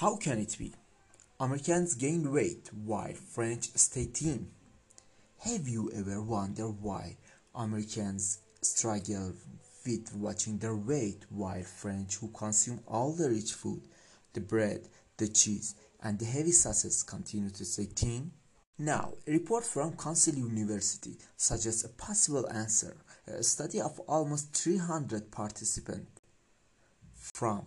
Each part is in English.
How can it be? Americans gain weight while French stay thin. Have you ever wondered why Americans struggle with watching their weight while French who consume all the rich food, the bread, the cheese, and the heavy sauces continue to stay thin? Now, a report from Cornell University suggests a possible answer. A study of almost 300 participants from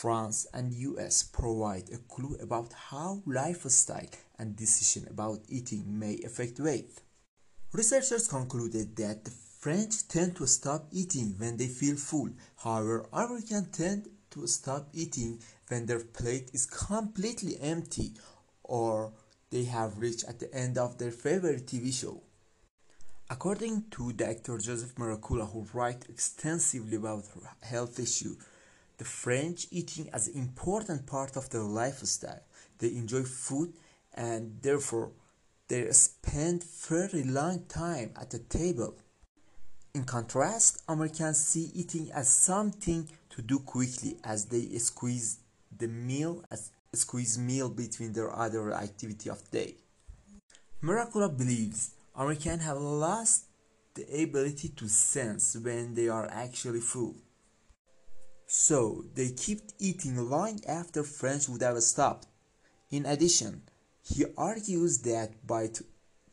France and US provide a clue about how lifestyle and decision about eating may affect weight. Researchers concluded that the French tend to stop eating when they feel full. However, Americans tend to stop eating when their plate is completely empty or they have reached at the end of their favorite TV show. According to Dr. Joseph Mercola, who writes extensively about health issues, the French eating as an important part of their lifestyle. They enjoy food and therefore they spend very long time at the table. In contrast, Americans see eating as something to do quickly as they squeeze the meal as squeeze meal between their other activity of day. Mercola believes Americans have lost the ability to sense when they are actually full. So they kept eating long after French would have stopped. In addition, he argues that by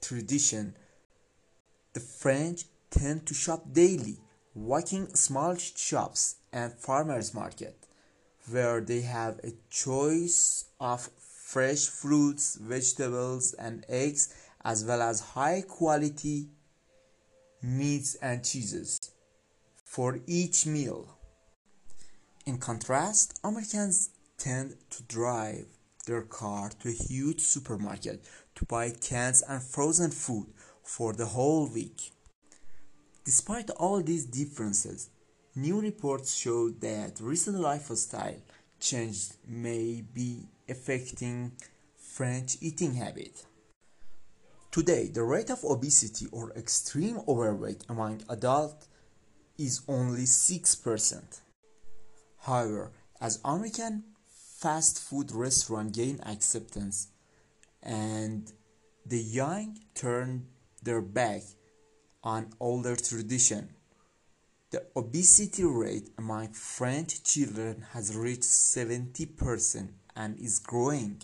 tradition, the French tend to shop daily, walking small shops and farmers market where they have a choice of fresh fruits, vegetables, and eggs, as well as high quality meats and cheeses for each meal. In contrast, Americans tend to drive their car to a huge supermarket to buy cans and frozen food for the whole week. Despite all these differences, New reports show that recent lifestyle change may be affecting French eating habit. Today, the rate of obesity or extreme overweight among adults is only 6%. However, as American fast food restaurants gain acceptance and the young turn their back on older tradition, the obesity rate among French children has reached 70% and is growing.